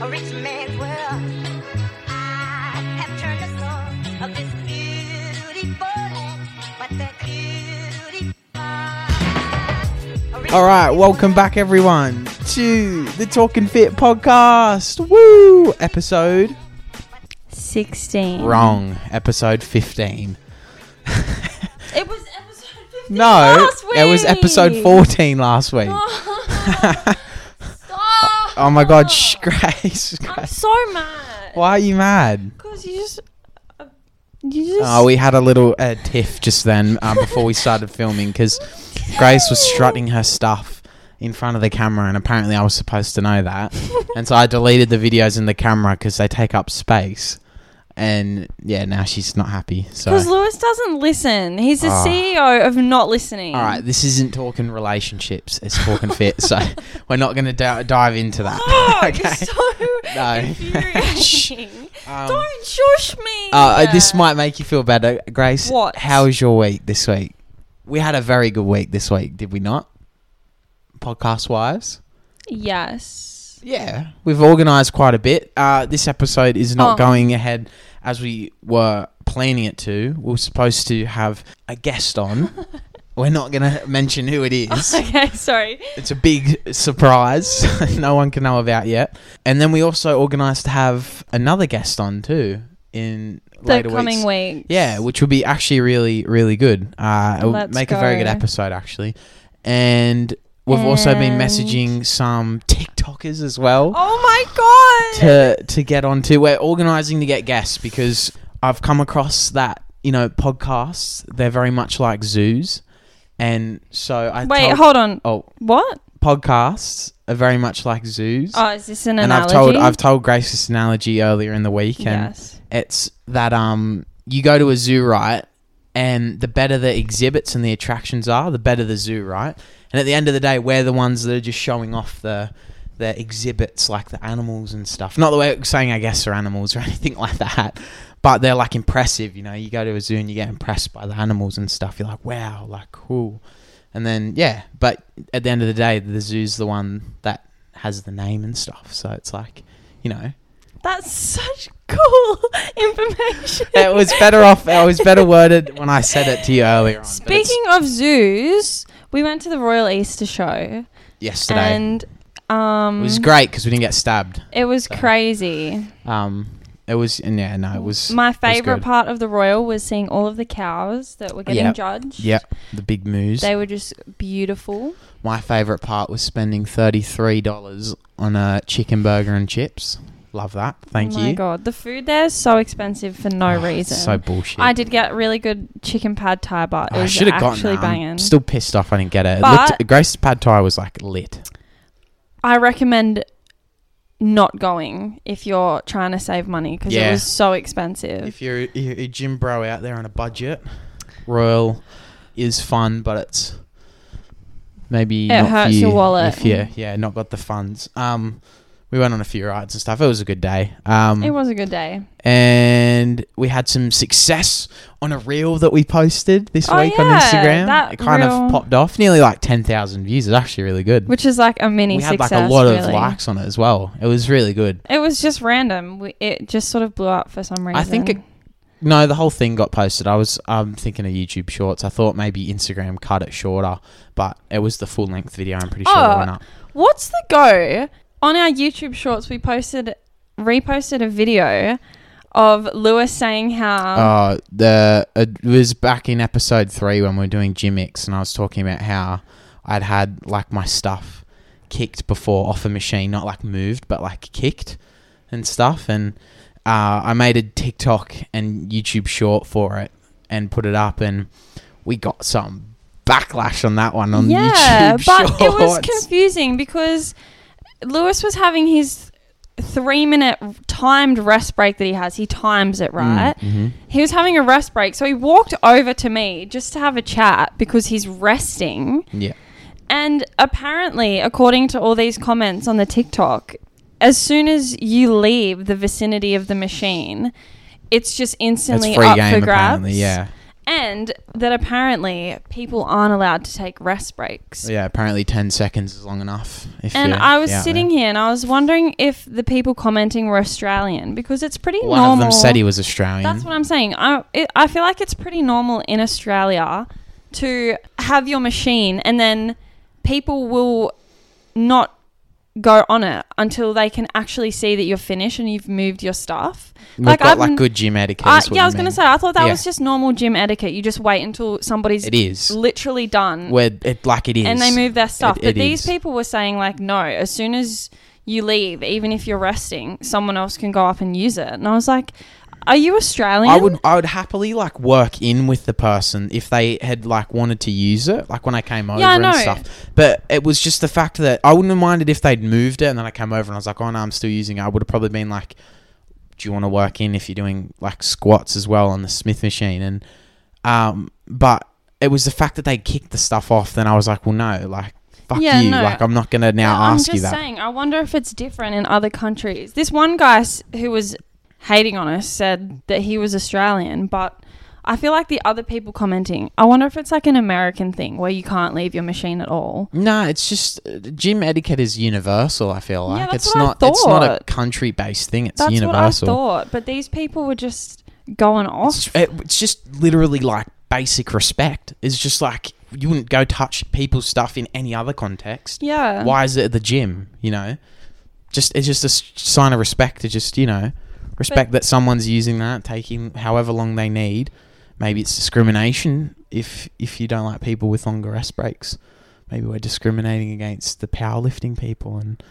a rich man's world. I have turned the soul of this beautiful land, but the beauty. All right, welcome back everyone to the Talking Fit podcast. Woo! Episode 16. wrong. Episode 15. It was episode 15 No, last it was episode 14 last week. Oh my god, shh, Grace. I'm Grace. so mad. Why are you mad? Because you just. Uh, you just. Oh, we had a little uh, tiff just then um, before we started filming because Grace was strutting her stuff in front of the camera, and apparently I was supposed to know that. and so I deleted the videos in the camera because they take up space. And yeah, now she's not happy. So, Because Lewis doesn't listen. He's the Ah. CEO of not listening. all right, this isn't talking relationships; it's talking fit. So we're not going to d- dive into that. Oh, okay. you're so No. Infuriating. Um, Don't shush me. Uh, this might make you feel better, Grace. What? How was your week this week? We had a very good week this week, did we not? Podcast wise. Yes. Yeah, we've organised quite a bit. Uh, this episode is not Oh. going ahead as we were planning it to. We are supposed to have a guest on. We're not going to mention who it is. Okay, sorry. It's a big surprise. no one can know about yet. And then we also organised to have another guest on too in The later coming weeks. week. Yeah, which would be actually really, really good. Uh, it would make a very good episode, actually. And we've also been messaging some TikTokers as well Oh my god. to to get onto. We're organising to get guests because I've come across that you know podcasts. They're very much like zoos, and so I Wait, told- hold on. oh What? podcasts are very much like zoos. Oh, is this an analogy? and analogy? I've told I've told Grace this analogy earlier in the week, and Yes. it's that um you go to a zoo right and the better the exhibits and the attractions are the better the zoo right and at the end of the day we're the ones that are just showing off the the exhibits like the animals and stuff not that we're saying i guess are animals or anything like that but they're like impressive you know you go to a zoo and you get impressed by the animals and stuff you're like wow like cool and then yeah but at the end of the day the zoo's the one that has the name and stuff so it's like you know That's such cool information. it was better off. I was better worded when I said it to you earlier on. Speaking of zoos, we went to the Royal Easter Show yesterday, and um it was great because we didn't get stabbed. It was So- crazy. Um, it was and yeah, no, it was My favorite good. part of the Royal was seeing all of the cows that were getting Yep. judged. yeah, the big moose. They were just beautiful. My favorite part was spending thirty three dollars on a chicken burger and chips. Love that. Thank you. oh my god, the food there is so expensive for no Oh, reason. So bullshit. I did get really good chicken pad thai, but it I was should have gotten actually that. I'm still pissed off I didn't get it. it But- looked, Grace's pad thai was like lit. I recommend not going if you're trying to save money because Yeah. it was so expensive. If you're, you're a gym bro out there on a budget, Royal is fun, but it's maybe It not for hurts you your wallet. If you yeah, not got the funds. Um, we went on a few rides and stuff. It was a good day. Um, it was a good day. and we had some success on a reel that we posted this Oh, week on Instagram. that It kind reel- of popped off, nearly like ten thousand views. It's actually really good. Which is like a mini we had success. like a lot of likes on it as well. It was really good. It was just random. We, it just sort of blew up for some reason. I think it- No, the whole thing got posted. I was um, thinking of YouTube Shorts. I thought maybe Instagram cut it shorter, but it was the full length video. I'm pretty sure Oh, it went up. What's the go? On our YouTube shorts, we posted, reposted a video of Lewis saying how. Uh, the it was back in episode three when we were doing Gymix, and I was talking about how I'd had like my stuff kicked before off a machine, not like moved, but like kicked and stuff. And uh, I made a TikTok and YouTube short for it and put it up, and we got some backlash on that one on yeah, YouTube but it was confusing because Lewis was having his three minute timed rest break that he has. He times it right. Mhm. He was having a rest break, so he walked over to me just to have a chat because he's resting. Yeah. And apparently, according to all these comments on the TikTok, as soon as you leave the vicinity of the machine, it's just instantly free up game for grabs. Yeah. And that apparently people aren't allowed to take rest breaks. Yeah, apparently ten seconds is long enough. If And I was sitting there. here and I was wondering if the people commenting were Australian because it's pretty normal. One normal. of them said he was Australian. That's what I'm saying. I it, I feel like it's pretty normal in Australia to have your machine and then people will not go on it until they can actually see that you're finished and you've moved your stuff. We've like, got I've like good gym etiquette. Uh, yeah, I was going to say I thought that Yeah. was just normal gym etiquette. You just wait until somebody's it is literally done where it like it is, and they move their stuff. It- but it these is. people were saying like no, as soon as you leave, even if you're resting, someone else can go up and use it. And I was like, are you Australian? I would I would happily like work in with the person if they had like wanted to use it, like when I came over I and know. stuff. But it was just the fact that I wouldn't have minded if they'd moved it and then I came over and I was like, oh no, I'm still using it. I would have probably been like, do you want to work in if you're doing like squats as well on the Smith machine? And um, but it was the fact that they kicked the stuff off. Then I was like, well, no, like fuck Yeah, you. no. Like I'm not gonna now I'm ask just you that. saying. I wonder if it's different in other countries. This one guy s- who was hating on us said that he was Australian, but I feel like the other people commenting. I wonder if it's like an American thing where you can't leave your machine at all. No, it's just uh, gym etiquette is universal. I feel like. Yeah, that's it's what I not. It's not a country based thing. It's That's universal. what I thought. But these people were just going off. It's, it- it's just literally like basic respect. It's just like you wouldn't go touch people's stuff in any other context. yeah. Why is it at the gym? You know, just it's just a s- sign of respect to just you know respect that someone's using that, taking however long they need. Maybe it's discrimination if if you don't like people with longer rest breaks. Maybe we're discriminating against the powerlifting people and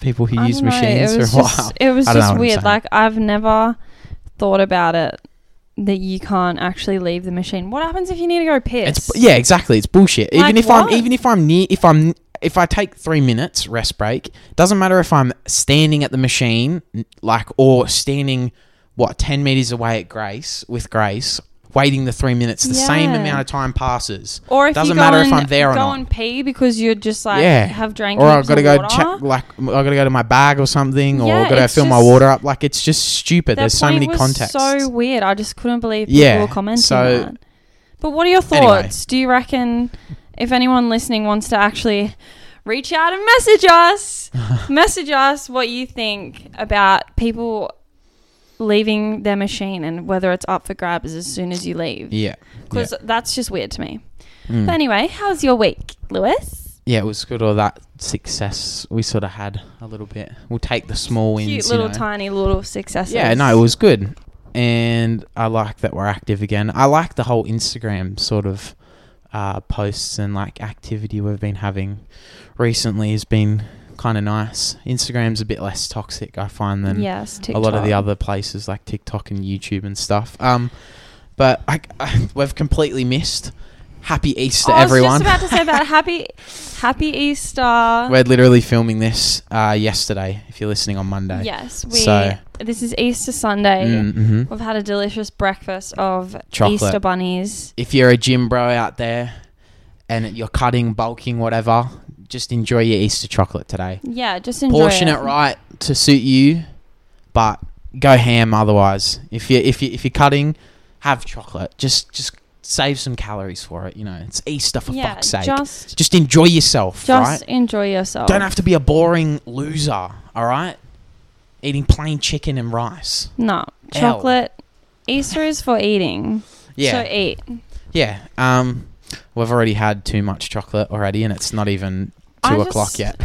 people who I use machines for a just, while. it was just weird. Like I've never thought about it that you can't actually leave the machine. What happens if you need to go piss? It's yeah, exactly. It's bullshit. Like even if what? I'm even if I'm near if I'm if I take three minutes rest break, doesn't matter if I'm standing at the machine like or standing what ten meters away at Grace with Grace, waiting the three minutes. The same amount of time passes. Or if doesn't matter if and I'm there or not. go and pee because you're just like Yeah. have drank Or I've got to go water. check like I got to go to my bag or something, or Yeah, got to fill my water up. Like it's just stupid. There's so many was contexts. So weird. I just couldn't believe people Yeah, were commenting so- that. But what are your Anyway. thoughts? Do you reckon if anyone listening wants to actually reach out and message us, message us what you think about people leaving their machine and whether it's up for grabs as soon as you leave? yeah. Because that's just weird to me. Mm. But anyway, how's your week, Lewis? Yeah, it was good. All that success we sort of had a little bit. We'll take the small wins. Cute you little know. tiny little successes. Yeah, no, it was good. And I like that we're active again. I like the whole Instagram sort of uh, posts and like activity we've been having recently has been kind of nice. Instagram's a bit less toxic, I find, than yes, a lot of the other places like TikTok and YouTube and stuff. Um, but I, I, we've completely missed Happy Easter, everyone. I was just about to say that. happy, happy Easter. We're literally filming this uh, yesterday. If you're listening on Monday, Yes, we. So- this is Easter Sunday. Mm-hmm. We've had a delicious breakfast of Chocolate. Easter bunnies. if you're a gym bro out there and you're cutting, bulking, whatever, just enjoy your Easter chocolate today. Yeah, just enjoy Portion it. it right to suit you, but go ham otherwise. If you if you if you're cutting, have chocolate. Just just save some calories for it. You know, it's Easter for yeah, fuck's sake. Just, just enjoy yourself, just right? enjoy yourself. Don't have to be a boring loser. All right, eating plain chicken and rice. no chocolate. Easter is for eating. Yeah, So eat. Yeah. Um, we've already had too much chocolate already, and it's not even I two o'clock just- yet.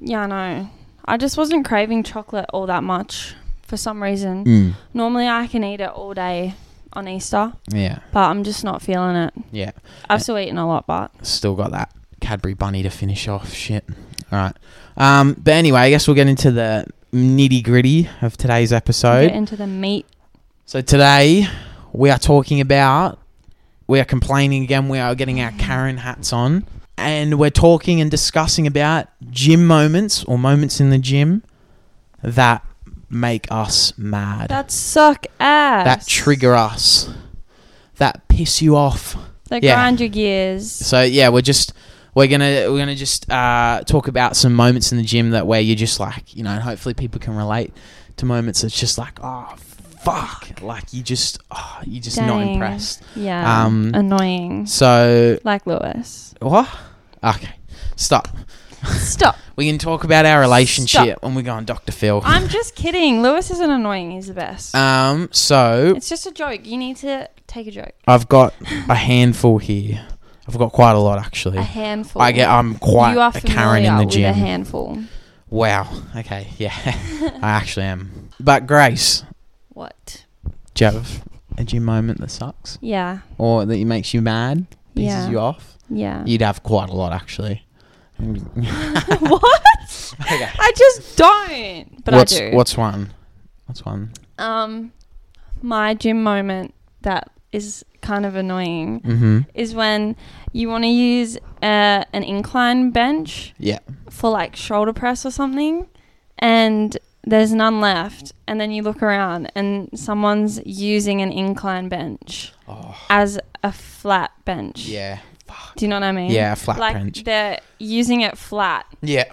Yeah, I know. I just wasn't craving chocolate all that much for some reason. Mm. Normally, I can eat it all day on Easter, Yeah. but I'm just not feeling it. Yeah. I've still eaten a lot, but Still got that Cadbury bunny to finish off. Shit. All right. Um, but anyway, I guess we'll get into the nitty gritty of today's get episode. into the meat. So today we are talking about. We are complaining again. We are getting our Karen hats on. And we're talking and discussing about gym moments or moments in the gym that make us mad. That suck ass. that trigger us, that piss you off. That yeah. grind your gears. So yeah, we're just we're gonna we're gonna just uh, talk about some moments in the gym that where you're just like you know, and hopefully people can relate to moments. It's just like oh fuck. Like you just, oh, you're just not impressed. Yeah. Um, annoying. So Like Lewis. what? Okay, stop. Stop. We can talk about our relationship when we go on Dr. Phil. I'm just kidding. Lewis isn't annoying. He's the best. Um, so it's just a joke. You need to take a joke. I've got a handful here. I've got quite a lot actually. A handful. I get. I'm quite you are a Karen in the with a handful. Wow. Okay. Yeah. I actually am. But Grace, What? do you have a gym moment that sucks Yeah. or that makes you mad, pisses Yeah. you off? Yeah. You'd have quite a lot actually. what? Okay. I just don't. But what's I do. what's one? What's one? um my gym moment that is kind of annoying Mm-hmm. is when you want to use uh, an incline bench Yeah. for like shoulder press or something and there's none left and then you look around and someone's using an incline bench Oh. as a flat bench. Yeah. Do you know what I mean? Yeah. Flat like bench. they're using it flat Yeah.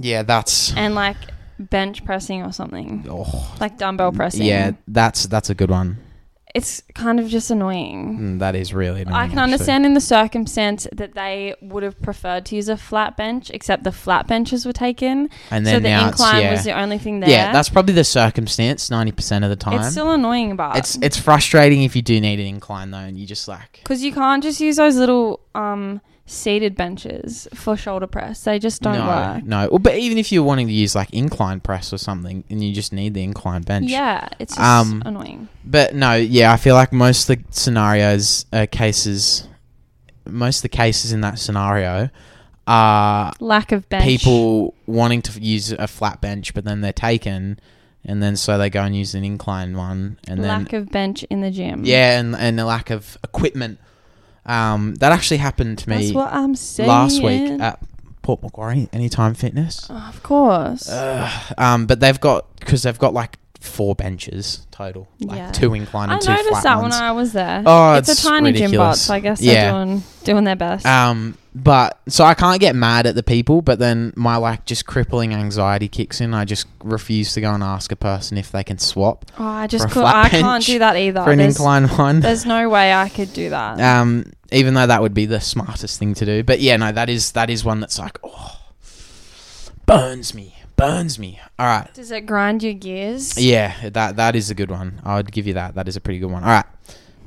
Yeah. That's. and like bench pressing or something. Oh. Like dumbbell pressing. Yeah. That's that's a good one. It's kind of just annoying. Mm, that is really. Annoying, I can actually. understand in the circumstance that they would have preferred to use a flat bench, except the flat benches were taken. And so then the incline yeah. was the only thing there. Yeah, that's probably the circumstance ninety percent of the time. It's still annoying, but it's it's frustrating if you do need an incline though, and you just like because you can't just use those little um seated benches for shoulder press. They just don't no, work. no. Well, but even if you're wanting to use like incline press or something, and you just need the incline bench. Yeah, it's just Um, annoying. But no, yeah, I feel like most of the scenarios, uh, cases, most of the cases in that scenario are Lack of bench. people wanting to use a flat bench, but then they're taken, and then so they go and use an incline one, and then lack of bench in the gym. yeah, and and a lack of equipment. Um, that actually happened to that's me what I'm saying. last week at Port Macquarie Anytime Fitness. Oh, of course. Ugh. um, but they've got because they've got like four benches total, like Yeah. two incline I and two noticed flat that ones. when I was there. Oh, it's, it's a tiny gym, but so I guess Yeah. they're doing doing their best. Um, but so I can't get mad at the people, but then my like just crippling anxiety kicks in. I just refuse to go and ask a person if they can swap oh, I just could, I can't do that either. for an there's, incline one. there's no way I could do that. Um, even though that would be the smartest thing to do, but yeah, no, that is that is one that's like oh, burns me, burns me. All right, Does it grind your gears? yeah, that that is a good one. I would give you that. That is a pretty good one. All right,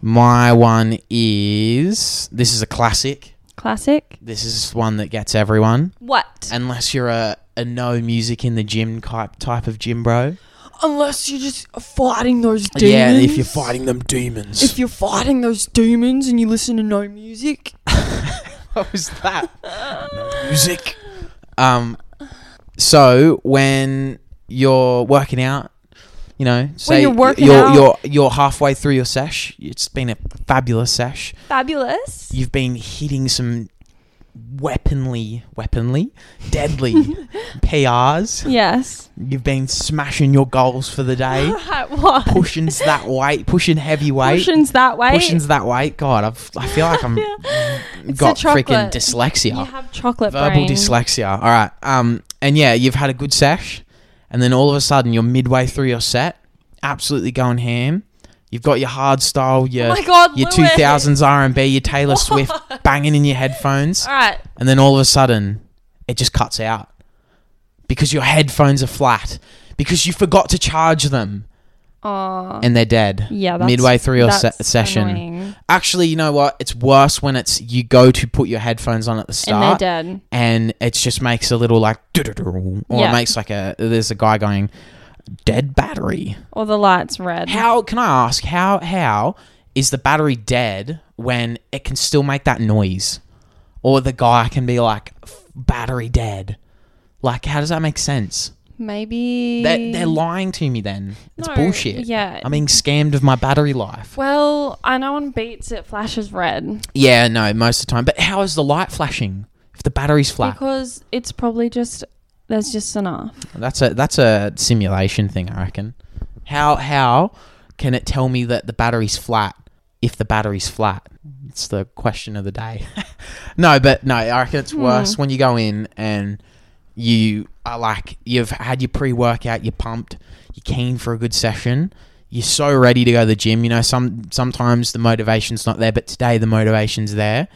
my one is this is a classic. Classic. This is one that gets everyone, What? unless you're a, a no music in the gym type type of gym bro. Unless you're just fighting those demons. Yeah, if you're fighting them demons. If you're fighting those demons and you listen to no music. what was that? music. Um, so when you're working out, you know, say you're working you're, out- you're you're halfway through your sesh. It's been a fabulous sesh. Fabulous. You've been hitting some weaponly, weaponly, deadly PRs. Yes. You've been smashing your goals for the day. what? Pushing's that weight, pushing heavy weight. Pushing's that way. Pushing's that weight. God, I've, I feel like I'm It's got freaking dyslexia. You have chocolate verbal brain. dyslexia. All right. Um, and yeah, you've had a good sesh, and then all of a sudden you're midway through your set, absolutely going ham. You've got your hard style, oh your Oh God, your two thousands R and B, your Taylor Swift banging in your headphones, All right. and then all of a sudden it just cuts out. Because your headphones are flat. Because you forgot to charge them Oh. and they're dead. yeah. That's, midway through your se- session. annoying. Actually, you know what? It's worse when it's you go to put your headphones on at the start, And they're dead. and it just makes a little like or Yeah. it makes like a there's a guy going dead battery. Or the lights red. How can I ask how how is the battery dead when it can still make that noise? Or the guy can be like battery dead. Like how does that make sense? Maybe. They're, they're lying to me then. It's No, bullshit. Yeah. I'm being scammed of my battery life. well, I know on beats it flashes red Yeah, no, most of the time. But how is the light flashing if the battery's flat? because it's probably just there's just enough. That's a that's a simulation thing, I reckon. How how can it tell me that the battery's flat if the battery's flat? It's the question of the day. no, but no, I reckon it's hmm. worse when you go in and you are like you've had your pre workout, you're pumped, you're keen for a good session. you're so ready to go to the gym. You know, some sometimes the motivation's not there, but today the motivation's there.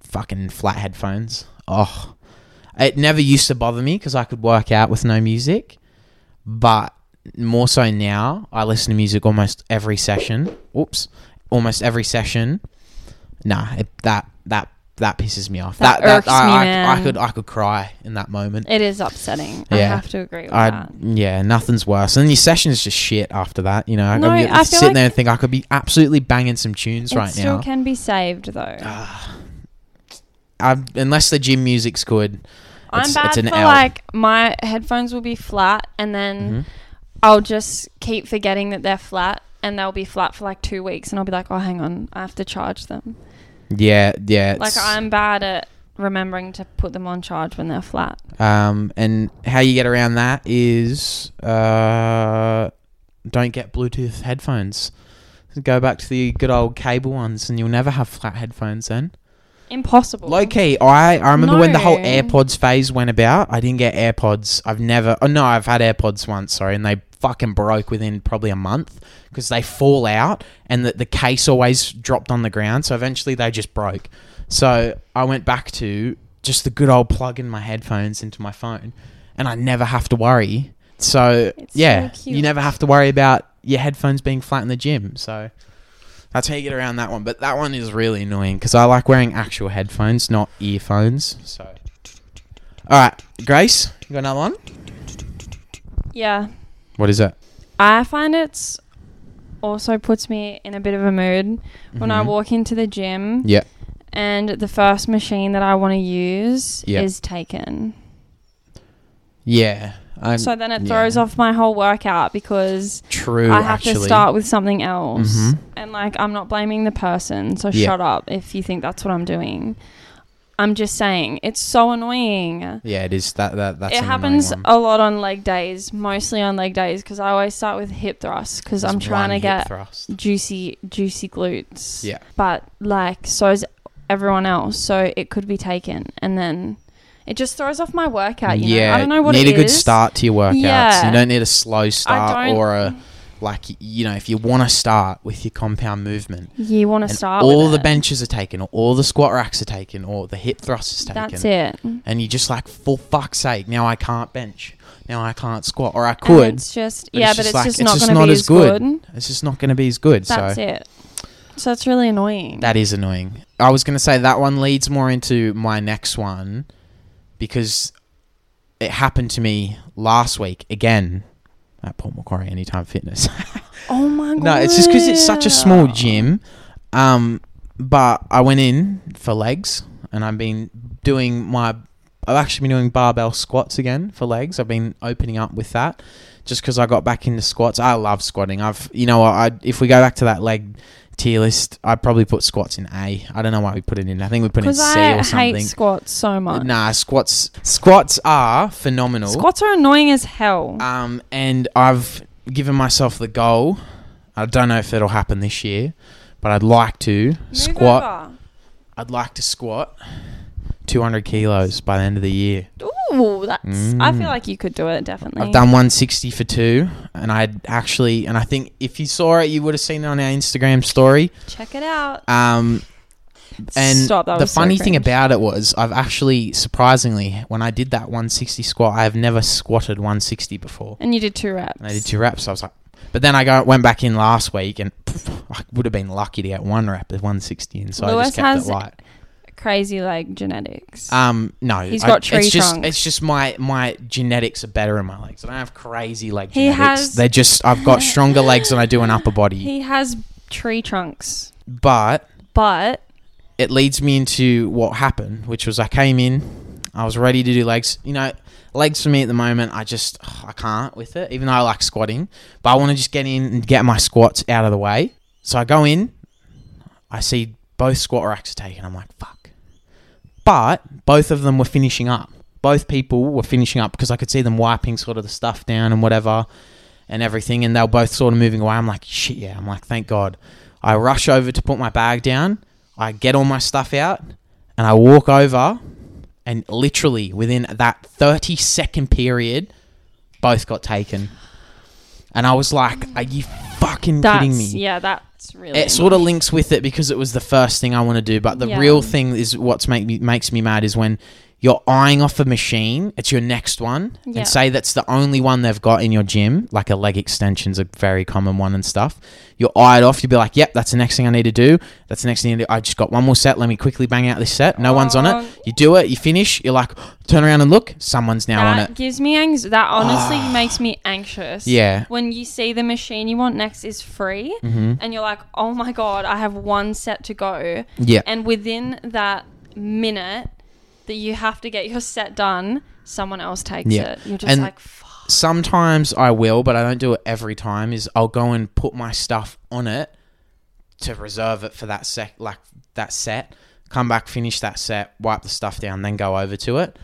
Fucking flat headphones. Oh, it never used to bother me because I could work out with no music, but more so now, I listen to music almost every session. Oops, almost every session. Nah, it, that that that pisses me off. That irks I, me, I, I could I could cry in that moment. It is upsetting. Yeah. I have to agree with I that. yeah, nothing's worse. And your session is just shit after that. You know, No, I'm I feel sitting like- there and think I could be absolutely banging some tunes right still now. Still can be saved though. I, unless the gym music's good. I'm it's- bad it's an for L. like my headphones will be flat and then Mhm. I'll just keep forgetting that they're flat and they'll be flat for like two weeks and I'll be like, oh, hang on, I have to charge them. Yeah, yeah. Like I'm bad at remembering to put them on charge when they're flat. Um, and how you get around that is uh, don't get Bluetooth headphones. Go back to the good old cable ones, and you'll never have flat headphones then. Impossible. Low key, I, I remember when the whole AirPods phase went about. I didn't get AirPods. I've never. Oh no, I've had AirPods once. Sorry, and they fucking broke within probably a month because they fall out and the, the case always dropped on the ground. So eventually they just broke. So I went back to just the good old plug in my headphones into my phone, and I never have to worry. So It's yeah, so you never have to worry about your headphones being flat in the gym. So. That's how you get around that one. But that one is really annoying because I like wearing actual headphones, not earphones. So, all right, Grace, you got another one? Yeah. What is that? I find it's also puts me in a bit of a mood when I Mhm. walk into the gym Yeah, and the first machine that I want to use Yeah. is taken. yeah. I'm, so then it yeah. throws off my whole workout because True. I have actually. to start with something else. Mhm. And like I'm not blaming the person, so Yeah. shut up if you think that's what I'm doing. I'm just saying it's so annoying. Yeah, it is. That that that's it happens a lot on leg days, mostly on leg days, because I always start with hip thrusts because I'm trying to get thrust. juicy, juicy glutes. Yeah. But like, so is everyone else, so it could be taken, and then it just throws off my workout. You yeah, know? I don't know what it is. You need a good is. start to your workouts. Yeah. You don't need a slow start or a like you know if you want to start with your compound movement. You want to start. all the it. benches are taken, or all the squat racks are taken, or the hip thrust is taken. That's it. and you're just like for fuck's sake now i can't bench now i can't squat or i And could It's just but yeah, it's but just it's like- just not going to be as as good. good. it's just not going to be as good That's so it. So that's really annoying. that is annoying i was going to say that one leads more into my next one because it happened to me last week again at Port Macquarie Anytime Fitness. oh my god. no, it's just because it's such a small gym. Um, but I went in for legs, and I've been doing my. I've actually been doing barbell squats again for legs. I've been opening up with that, just because I got back into squats. I love squatting. I've, you know, I if we go back to that leg tier list, I'd probably put squats in A. I don't know why we put it in. I think we put it in Because C I or something. hate squats so much. Nah, squats. Squats are phenomenal. Squats are annoying as hell. Um, and I've given myself the goal. I don't know if it'll happen this year, but I'd like to Move squat. over. I'd like to squat 200 kilos by the end of the year. Ooh, that's. I Mm. feel like you could do it definitely. I've done 160 for two, and I'd actually, and I think if you saw it, you would have seen it on our Instagram story. Check it out. Um, and Stop, the was so funny thing about it was, I've actually surprisingly, when I did that 160 squat, I have never squatted 160 before. And you did two reps. And I did two reps. I was like, but then I go went back in last week and pff, I would have been lucky to get one rep at 160, and so I just kept has it light. Crazy like genetics. Um, no, he's got tree it's just, trunks. It's just my my genetics are better in my legs. I don't have crazy leg He genetics. has- They're just I've got stronger legs than I do an upper body. he has tree trunks, But but it leads me into what happened, which was I came in, I was ready to do legs. You know, legs for me at the moment, I just I can't with it, even though I like squatting. But I want to just get in and get my squats out of the way. So I go in, I see both squat racks are taken. I'm like, fuck. But both of them were finishing up. Both people were finishing up because I could see them wiping sort of the stuff down and whatever and everything. And they were both sort of moving away. I'm like, shit, yeah. I'm like, thank God. I rush over to put my bag down. I get all my stuff out and I walk over. And literally within that 30 second period, both got taken. And I was like, are you fucking That's kidding me? yeah, that's really. It sort of links with it because it was the first thing I want to do, but the Yeah. real thing is what's make me makes me mad is when you're eyeing off a machine, it's your next one, Yeah. and say that's the only one they've got in your gym, like a leg extension's a very common one and stuff. You're eye it off, you'll be like, Yep, that's the next thing I need to do. That's the next thing I need to do. I just got one more set, let me quickly bang out this set. No one's on Oh. it. You do it, you finish, you're like, turn around and look, someone's now on it. gives me anxiety. That honestly makes me anxious. Yeah. When you see the machine you want next is free, hmm and you're like, oh my god, I have one set to go, Yeah. and within that minute that you have to get your set done, someone else takes Yeah. it. You're just And- like, fuck. sometimes I will, but I don't do it every time. Is I'll go and put my stuff on it to reserve it for that sec, like that set. Come back, finish that set, wipe the stuff down, then go over to it.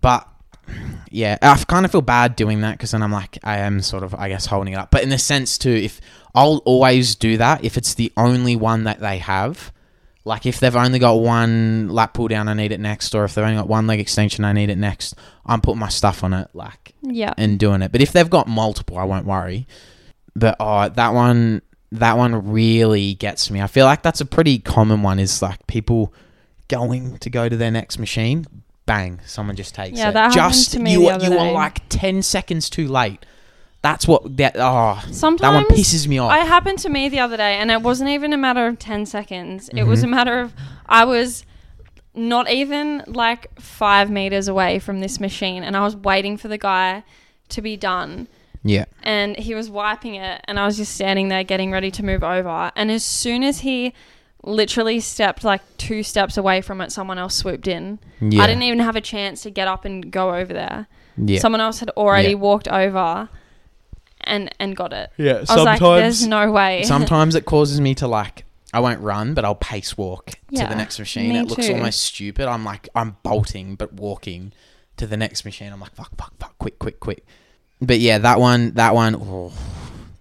But yeah, I kind of feel bad doing that because then I'm like, I am sort of, I guess, holding it up. But in the sense too, if I'll always do that if it's the only one that they have. Like if they've only got one lat pull down, I need it next, or if they've only got one leg extension, I need it next. I'm putting my stuff on it, like Yeah. and doing it. But if they've got multiple, I won't worry. But oh, that one, that one really gets me. I feel like that's a pretty common one. Is like people going to go to their next machine, bang, someone just takes Yeah, it. that just to me you, the other you day. like ten seconds too late. That's what that. Oh, Sometimes that one pisses me off. It happened to me the other day, and it wasn't even a matter of 10 seconds. It Mm-hmm. was a matter of I was not even like five meters away from this machine, and I was waiting for the guy to be done. yeah, And he was wiping it, and I was just standing there getting ready to move over. And as soon as he literally stepped like two steps away from it, someone else swooped in. yeah, I didn't even have a chance to get up and go over there. yeah. Someone else had already Yeah. walked over and and got it. yeah, I was like, "There's no way." sometimes it causes me to like I won't run, but I'll pace walk to the next machine. me It looks too. almost stupid. I'm like I'm bolting but walking to the next machine. I'm like fuck fuck fuck quick quick quick. But yeah, that one that one oh,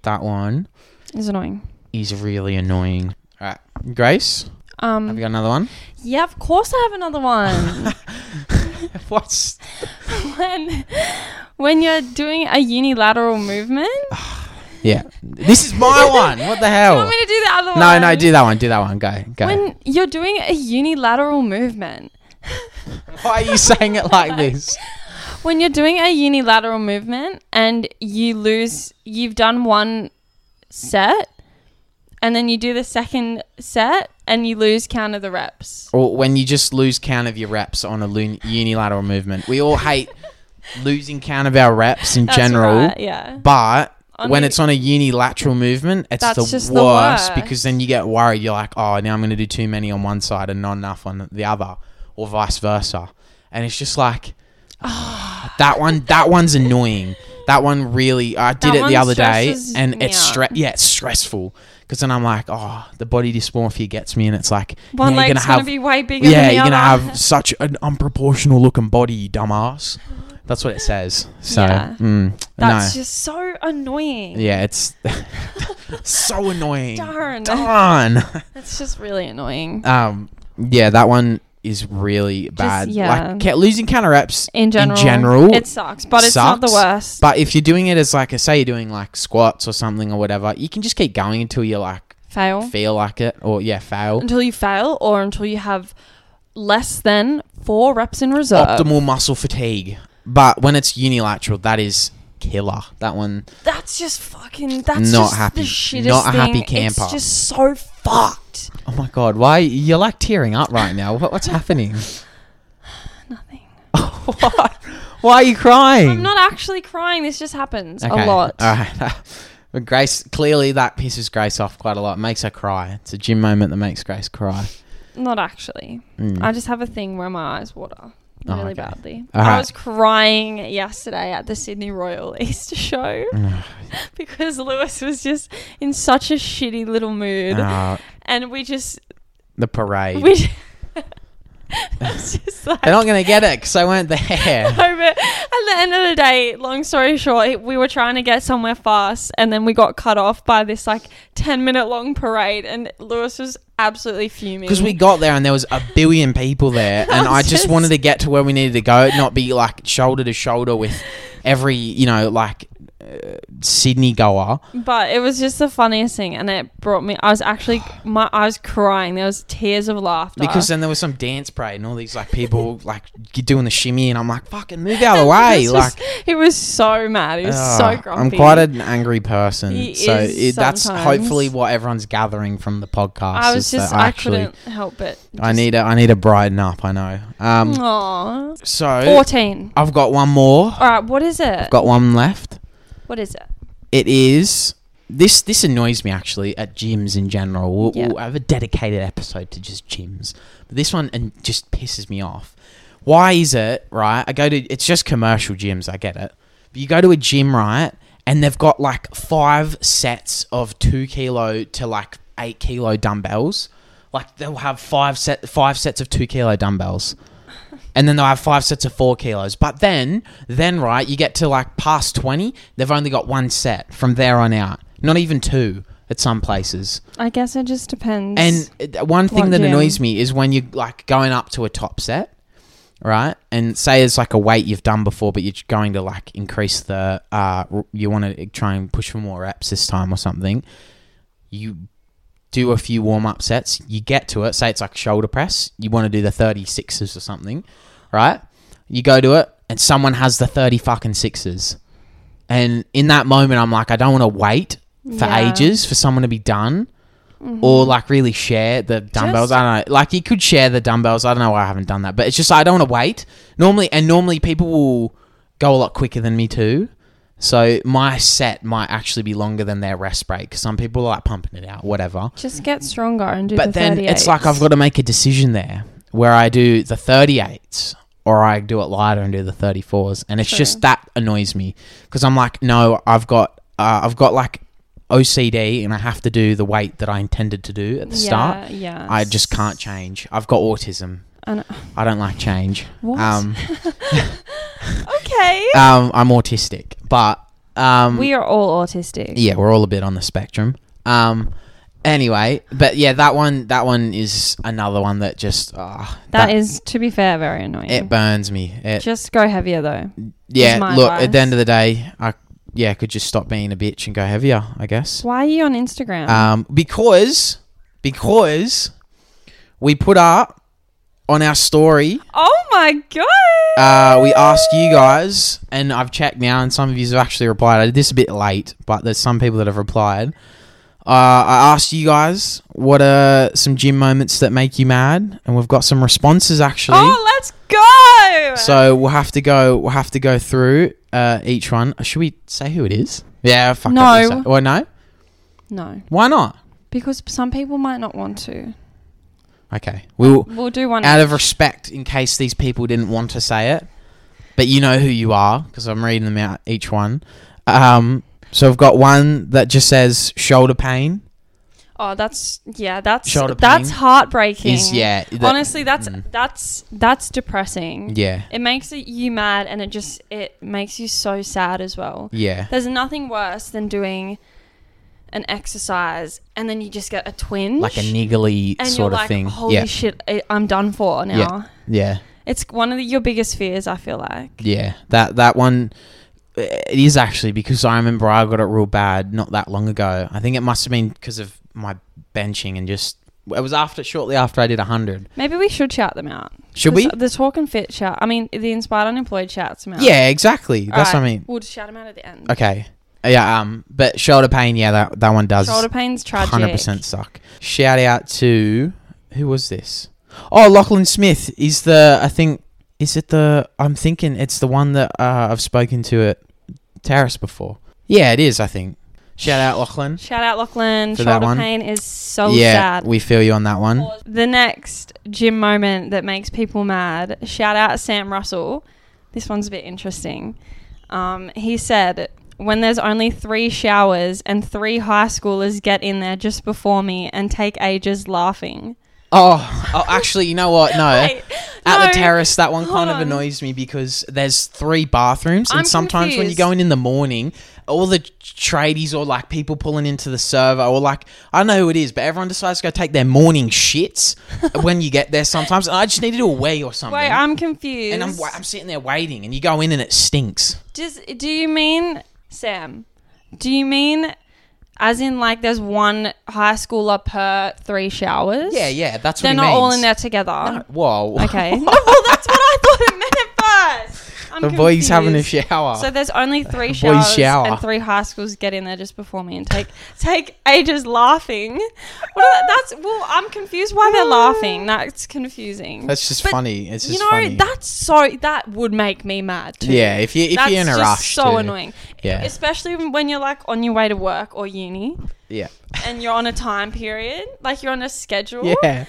that one it's annoying. is really annoying. All right, Grace, have Um, you got another one? yeah, of course I have another one. What's when when you're doing a unilateral movement, yeah? This is my one. What the hell? you want me to do the other one? No, no, do that one. Do that one. Go, go. When you're doing a unilateral movement, Why are you saying it like this? when you're doing a unilateral movement and you lose, you've done one set, and then you do the second set and you lose count of the reps. Or when you just lose count of your reps on a lun- unilateral movement. We all hate losing count of our reps in That's general, right, yeah. but On when the- it's on a unilateral movement, it's That's the just worst, the worst. because then you get worried. You're like, oh, now I'm going to do too many on one side and not enough on the other, or vice versa. And it's just like that one. That one's annoying. That one really. I did That it the other day, stresses and me it's out. stre- Yeah, it's stressful because then I'm like, oh, the body dysmorphia gets me, and it's like One now you're leg's gonna gonna, have be way bigger yeah, than the other. Yeah, you're gonna have such an unproportional looking body, you dumbass. That's what it says. So, Yeah. mm, That's no. just so annoying. yeah, it's so annoying. Darn. Darn. That's just really annoying. um, yeah, that one is really bad. yeah. Like ca- losing counter reps In general, general, it sucks, but it's not the sucks, worst. But if you're doing it as like, a, say, you're doing like squats or something or whatever, you can just keep going until you like fail feel like it or yeah, fail. until you fail, or until you have less than four reps in reserve. Optimal muscle fatigue. But when it's unilateral, that is killer. That one. That's just fucking. That's Not just happy. The Not a thing. happy camper. It's just so fucked. Oh my god, why you're like tearing up right now? What, what's happening? Nothing. what? Why are you crying? I'm not actually crying. This just happens Okay, a lot. All right. But Grace clearly that pisses Grace off quite a lot. Makes her cry. It's a gym moment that makes Grace cry. Not actually. Mm. I just have a thing where my eyes water Oh, really okay. badly. All I right. was crying yesterday at the Sydney Royal Easter show because Lewis was just in such a shitty little mood, Uh, and we just the parade. we. Like. They're not gonna get it because I weren't there. No, but at the end of the day, long story short, we were trying to get somewhere fast, and then we got cut off by this like ten minute long parade, and Lewis was absolutely fuming Because we got there and there was a billion people there, and I just just- wanted to get to where we needed to go, not be like shoulder to shoulder with every, you know, like uh, Sydney goer. But it was just the funniest thing, and it brought me. I was actually, my I was crying. There was tears of laughter Because then there was some dance parade and all these like people like doing the shimmy, and I'm like, "Fucking move out of the way!" It was like, just- he was so mad. He was so grumpy. I'm quite an angry person, He so it, that's hopefully what everyone's gathering from the podcast. I was just, I I, actually, couldn't help it. I need to, I need to brighten up. I know. Um, Aww. so Fourteen. I've got one more. All right, what is it? I've got one left. What is it? It is this. This annoys me actually at gyms in general. We'll, Yeah. we'll have a dedicated episode to just gyms, but this one and just pisses me off. Why is it right? I go to it's just commercial gyms. I get it, but you go to a gym right, and they've got like five sets of two kilo to like eight kilo dumbbells. Like they'll have five set five sets of two kilo dumbbells and then they'll have five sets of four kilos. But then, then right, you get to like past twenty, they've only got one set from there on out. Not even two at some places. I guess it just depends. And uh, one thing that gym? annoys me is when you're like going up to a top set, right? And say it's like a weight you've done before, but you're going to like increase the, uh, you want to try and push for more reps this time or something. You do a few warm up sets, you get to it, say it's like shoulder press, you want to do the 36s or something, right? You go to it, and someone has the 30 fucking sixes. And in that moment, I'm like, I don't want to wait for Yeah. ages for someone to be done Mhm. or like really share the dumbbells. Just- I don't know. Like you could share the dumbbells. I don't know why I haven't done that, but it's just I don't want to wait. Normally, and normally people will go a lot quicker than me too. So my set might actually be longer than their rest break. Some people are like pumping it out, whatever. just get stronger and do But the then it's like I've got to make a decision there where I do the 38s or I do it lighter and do the 34s, and it's True. just that annoys me because I'm like, no, I've got uh, I've got like OCD and I have to do the weight that I intended to do at the start. Yeah, I just can't change. I've got autism. I know. I don't like change. What? Um, Okay. um, I'm autistic, but um, we are all autistic. yeah, we're all a bit on the spectrum. Um, anyway, but yeah, that one, that one is another one that just, uh, that is, to be fair, very annoying. it burns me. It, just go heavier though. yeah, look, at the end of the day, I yeah could just stop being a bitch and go heavier. I guess. Why are you on Instagram? Um, because because we put up on our story. oh my god. Uh, we asked you guys, and I've checked now, and some of you have actually replied. I did this a bit late, but there's some people that have replied. Uh, I asked you guys what are some gym moments that make you mad, and we've got some responses actually. Oh, let's go. So we'll have to go. We'll have to go through uh, each one. Should we say who it is? Yeah, fuck. No. Or no? no, Why not? because some people might not want to. Okay, we'll We'll do one out of respect in case these people didn't want to say it, but you know who you are because I'm reading them out each one. Um, so I've got one that just says shoulder pain. Oh, that's yeah, that's Shoulder that's pain heartbreaking. Is yeah, that- Honestly, that's Mm. that's that's depressing. yeah, It makes it you mad, and it just it makes you so sad as well. yeah, There's nothing worse than doing an exercise and then you just get a twinge, like a niggly and sort you're of like, thing. Holy yeah, shit, I- I'm done for now. yeah, It's one of the, your biggest fears. I feel like. yeah. That that one. It is actually because I remember I got it real bad not that long ago. I think it must have been because of my benching and just it was after shortly after I did hundred. Maybe we should shout them out. Should The- we? The Talking Fit shout. I mean, the inspired unemployed shouts them out. Yeah, exactly. That's what I mean. We'll just shout them out at the end. Okay. Yeah, um, but shoulder pain, yeah, that that one does Shoulder pain's tragic. hundred percent suck. Shout out to who was this? Oh, Lachlan Smith is the I think is it the I'm thinking it's the one that uh, I've spoken to at Terrace before. Yeah, it is. I think. Shout out Lachlan. Shout out Lachlan. For Shoulder pain is so yeah, sad. we feel you on that one. The next gym moment that makes people mad. Shout out Sam Russell. This one's a bit interesting. Um, he said, "When there's only three showers and three high schoolers get in there just before me and take ages laughing." Oh, oh, actually, you know what? No. Wait, At no, the terrace, that one kind hold of annoys me because there's three bathrooms, and I'm sometimes when you confused. go in in the morning, all the tradies or like people pulling into the server or like I don't know who it is, but everyone decides to go take their morning shits when you get there. Sometimes, and I just need to do a wee or something. Wait, I'm confused. and I'm I'm sitting there waiting, and you go in and it stinks. Does do you mean Sam, do you mean as in like there's one high schooler per three showers? Yeah, yeah, that's what They're he not means. all in there together. No, whoa. Okay. no, oh, well, that's what I thought it meant at first. I'm the boy's having a shower. So there's only three showers shower. and three high schools get in there just before me and take take ages laughing. What are- that's well, I'm confused why they're laughing. That's confusing. that's just But, funny. It's just you know, funny. that's so that would make me mad too. yeah, if you if that's you're in a just rush, so to- annoying. Yeah. especially when you're like on your way to work or uni Yeah, and you're on a time period, like you're on a schedule yeah.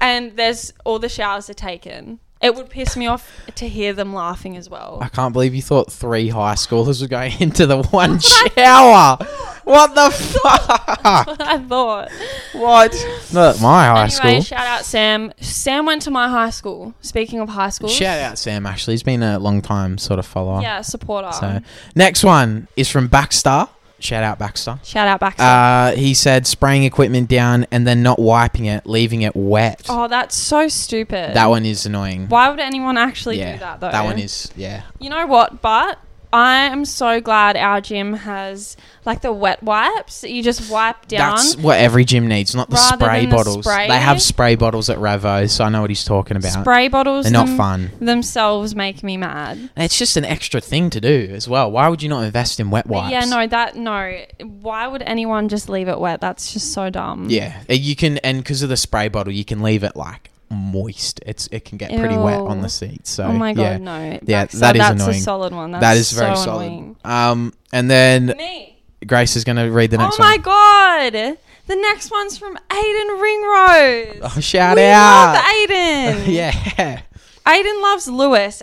and there's all the showers are taken. It would piss me off to hear them laughing as well. I can't believe you thought three high schoolers were going into the one shower. What the fuck? I thought. what? Not at my high anyway, school. shout out Sam. Sam went to my high school. Speaking of high school, Shout out Sam. Actually, he's been a long time sort of follower. Yeah, supporter. So next one is from Baxter. Shout out Baxter. shout out Baxter. Uh, he said spraying equipment down and then not wiping it, leaving it wet. oh, that's so stupid. that one is annoying. Why would anyone actually yeah, do that though? that one is yeah. You know what? But I am so glad our gym has like the wet wipes that you just wipe down. That's what every gym needs, not the spray than the bottles. spray. They have spray bottles at Revo, so I know what he's talking about. Spray bottles. They're not them- fun. Themselves make me mad. It's just an extra thing to do as well. Why would you not invest in wet wipes? yeah, no, that no. Why would anyone just leave it wet? That's just so dumb. Yeah, you can, and because of the spray bottle, you can leave it like moist. It's it can get pretty wet on the seat. So oh my god, yeah, no. Yeah, Baxter, that is that's annoying. a solid one. That's that is very so solid. annoying. Um, and then Me. Grace is going to read the next. One. Oh my one. god. The next one's from Aiden Ringrose. Oh, shout we out! love Aiden. yeah, Aiden loves Lewis.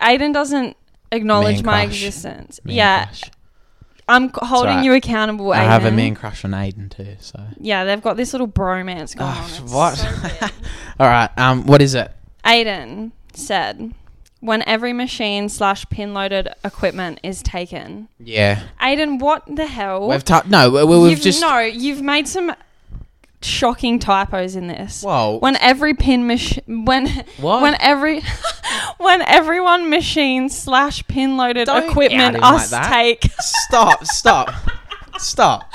Aiden doesn't acknowledge my existence. Man yeah. I'm c- holding alright. you accountable, Aiden. I have a man crush on Aiden too. So, Yeah, they've got this little bromance going Ah, on. What? so all right. Um, what is it? Aiden said, when every machine slash pin loaded equipment is taken. Yeah, Aiden, what the hell? we've ta- no, we, we've You've- just no, you've made some shocking typos in this. whoa. When every pin machine, when What? when every when everyone machine slash pin loaded Don't equipment him like us take. stop! Stop! Stop!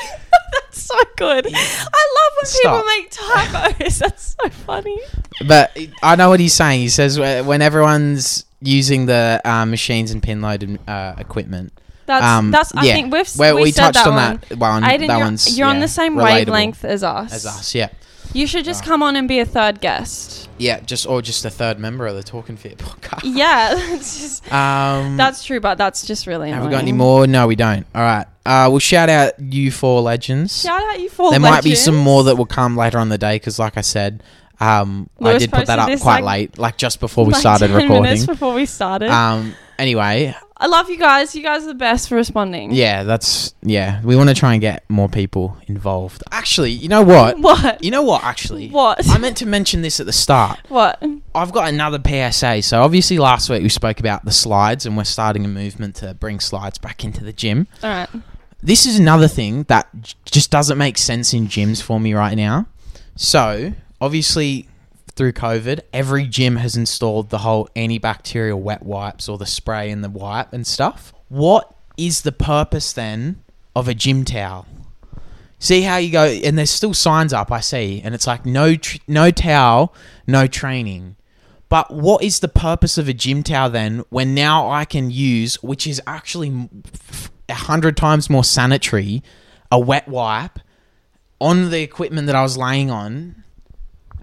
That's so good. I love when Stop. people make typos. That's so funny. But I know what he's saying. He says wh- when everyone's using the uh, machines and pin loaded uh, equipment. That's Um, that's. I yeah. think we've we, we said touched that on one. that one. Aiden, that you're, one's you're on the same relatable wavelength as us. as us. Yeah, You should just Right. come on and be a third guest. yeah. Just or just a third member of the Talking Fit podcast. Yeah, that's just Um, that's true, but that's just really. have we annoying. got any more? No, we don't. All right. Uh, we'll shout out you four legends. Shout out you four. there might be some more that will come later on the day because, like I said, um, I did put that up quite like- late, like just before we Like started 10 recording. minutes before we started. Um, anyway, I love you guys. You guys are the best for responding. yeah, that's yeah. We want to try and get more people involved. Actually, you know what? What? You know what? Actually, What? I meant to mention this at the start. What? I've got another PSA. So obviously, last week we spoke about the slides, and we're starting a movement to bring slides back into the gym. All right. This is another thing that j- just doesn't make sense in gyms for me right now. So obviously, through COVID, every gym has installed the whole antibacterial wet wipes or the spray and the wipe and stuff. What is the purpose then of a gym towel? See how you go, and there's still signs up I see, and it's like no, tr- no towel, no training. But what is the purpose of a gym towel then when now I can use, which is actually a hundred times more sanitary, a wet wipe on the equipment that I was laying on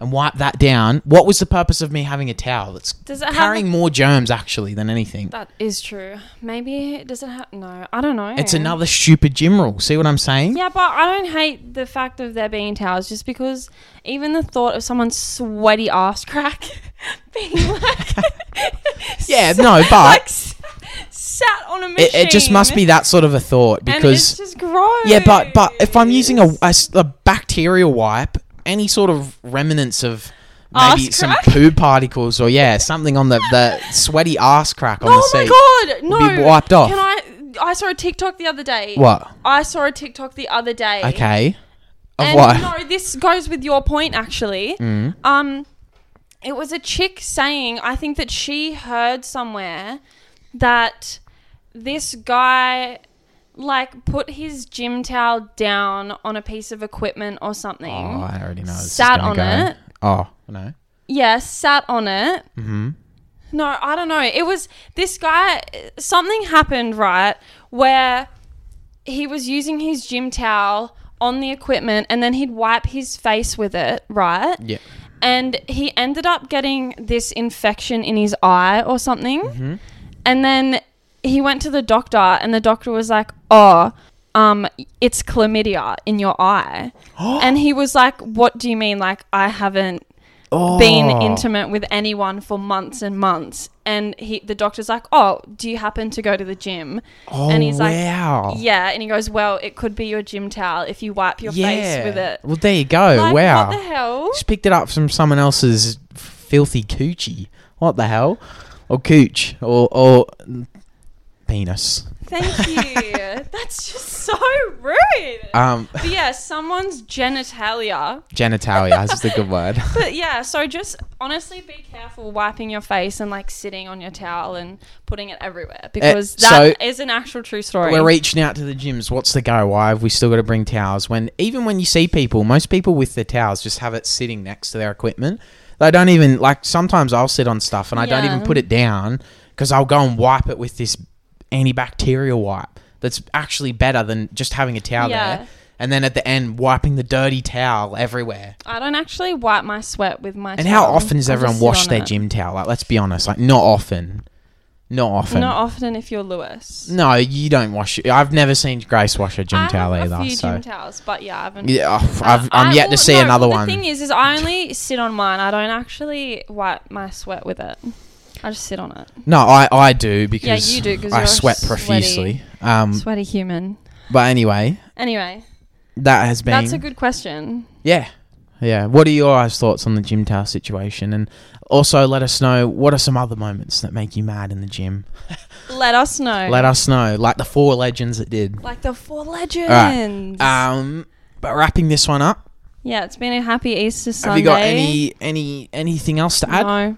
and wipe that down? What was the purpose of me having a towel? It's Does it have carrying more germs actually than anything. That is true. Maybe does it have? No, I don't know. It's another stupid gym rule. See what I'm saying? Yeah, but I don't hate the fact of there being towels, just because even the thought of someone's sweaty ass crack being like, Yeah, sat- no, but- like sat on a machine. It, it just must be that sort of a thought because yeah, but but if I'm using a a bacterial wipe, any sort of remnants of maybe Arse some crack? poo particles or yeah, something on the the sweaty ass crack on the oh seat. my god, no! be wiped off. Can I? I saw a TikTok the other day. What? I saw a TikTok the other day. Okay. Of and what? no, this goes with your point actually. Mm. Um, it was a chick saying, I think that she heard somewhere that this guy like put his gym towel down on a piece of equipment or something. Oh, I already know. this Sat gonna on go. it. Oh no. Yeah, sat on it. Mm-hmm. No, I don't know. It was this guy. Something happened, right, where he was using his gym towel on the equipment and then he'd wipe his face with it, right? Yeah. And he ended up getting this infection in his eye or something. Mm-hmm. And then he went to the doctor and the doctor was like, "Oh, um it's chlamydia in your eye." and he was like, "What do you mean like I haven't Oh. been intimate with anyone for months and months. And he, the doctor's like, "Oh, do you happen to go to the gym?" Oh, and he's like, wow. Yeah, and he goes, "Well, it could be your gym towel if you wipe your face with it." Well, there you go. Like, wow. What the hell? Just picked it up from someone else's filthy coochie. What the hell? Or cooch. Or, or penis. Thank you. That's just so rude. Um, But yeah, someone's genitalia. genitalia is the good word. But yeah, so just honestly be careful wiping your face and like sitting on your towel and putting it everywhere because that is so- an actual true story. We're reaching out to the gyms. What's the go? Why have we still got to bring towels? When even when you see people, most people with their towels just have it sitting next to their equipment. They don't even like. Sometimes I'll sit on stuff and I don't Yeah. even put it down because I'll go and wipe it with this antibacterial wipe. That's actually better than just having a towel Yeah. there. And then at the end, wiping the dirty towel everywhere. I don't actually wipe my sweat with my towel. And how towel. often does I everyone just sit wash on their it. gym towel? Like, let's be honest. Like, not often. Not often. Not often if you're Lewis. no, you don't wash. it. I've never seen Grace wash her gym I towel have either. a few so. gym towels, but yeah, I haven't. Yeah, oh, Uh, I've, I'm I- yet to see no, another well, one. The thing is, is I only sit on mine. I don't actually wipe my sweat with it. I just sit on it. no, I, I do because yeah, you do 'cause I sweat sweaty- profusely. Um, Sweaty human. but anyway, Anyway, that has been that's a good question. yeah, yeah. What are your guys' thoughts on the gym towel situation? And also let us know what are some other moments that make you mad in the gym. Let us know. Let us know, like the four legends that did. like the four legends. Um, but wrapping this one up, yeah, it's been a happy Easter Sunday. have you got any any anything else to add? No,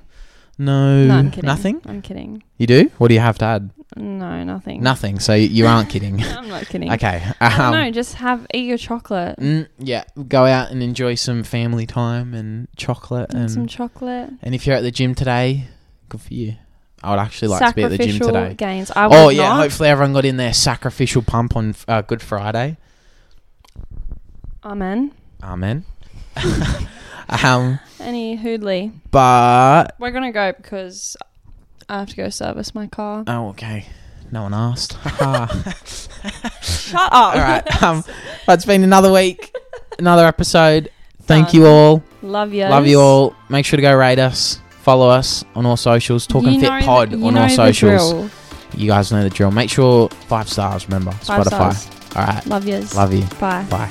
No, no, I'm kidding. nothing. I'm kidding. You do? What do you have to add? No, nothing. Nothing. So you aren't kidding. I'm not kidding. okay. Um, know. Just have eat your chocolate Mm, yeah, go out and enjoy some family time and chocolate and and some chocolate. and if you're at the gym today, good for you. I would actually like to be at the gym today. gains. I would Oh yeah, not. hopefully everyone got in their sacrificial pump on uh, Good Friday. Amen. Amen. um, Any hoodly. but We're gonna go because I have to go service my car. oh okay, no one asked. Shut up. All right, um, but it's been another week, another episode. Thank Done. you all. Love you. Love you all. Make sure to go rate us. Follow us on all socials. Talking Fit Pod on all socials. You guys know the drill. Make sure five stars. Remember Five Spotify. stars. All right. Love yous. Love you. Bye. Bye.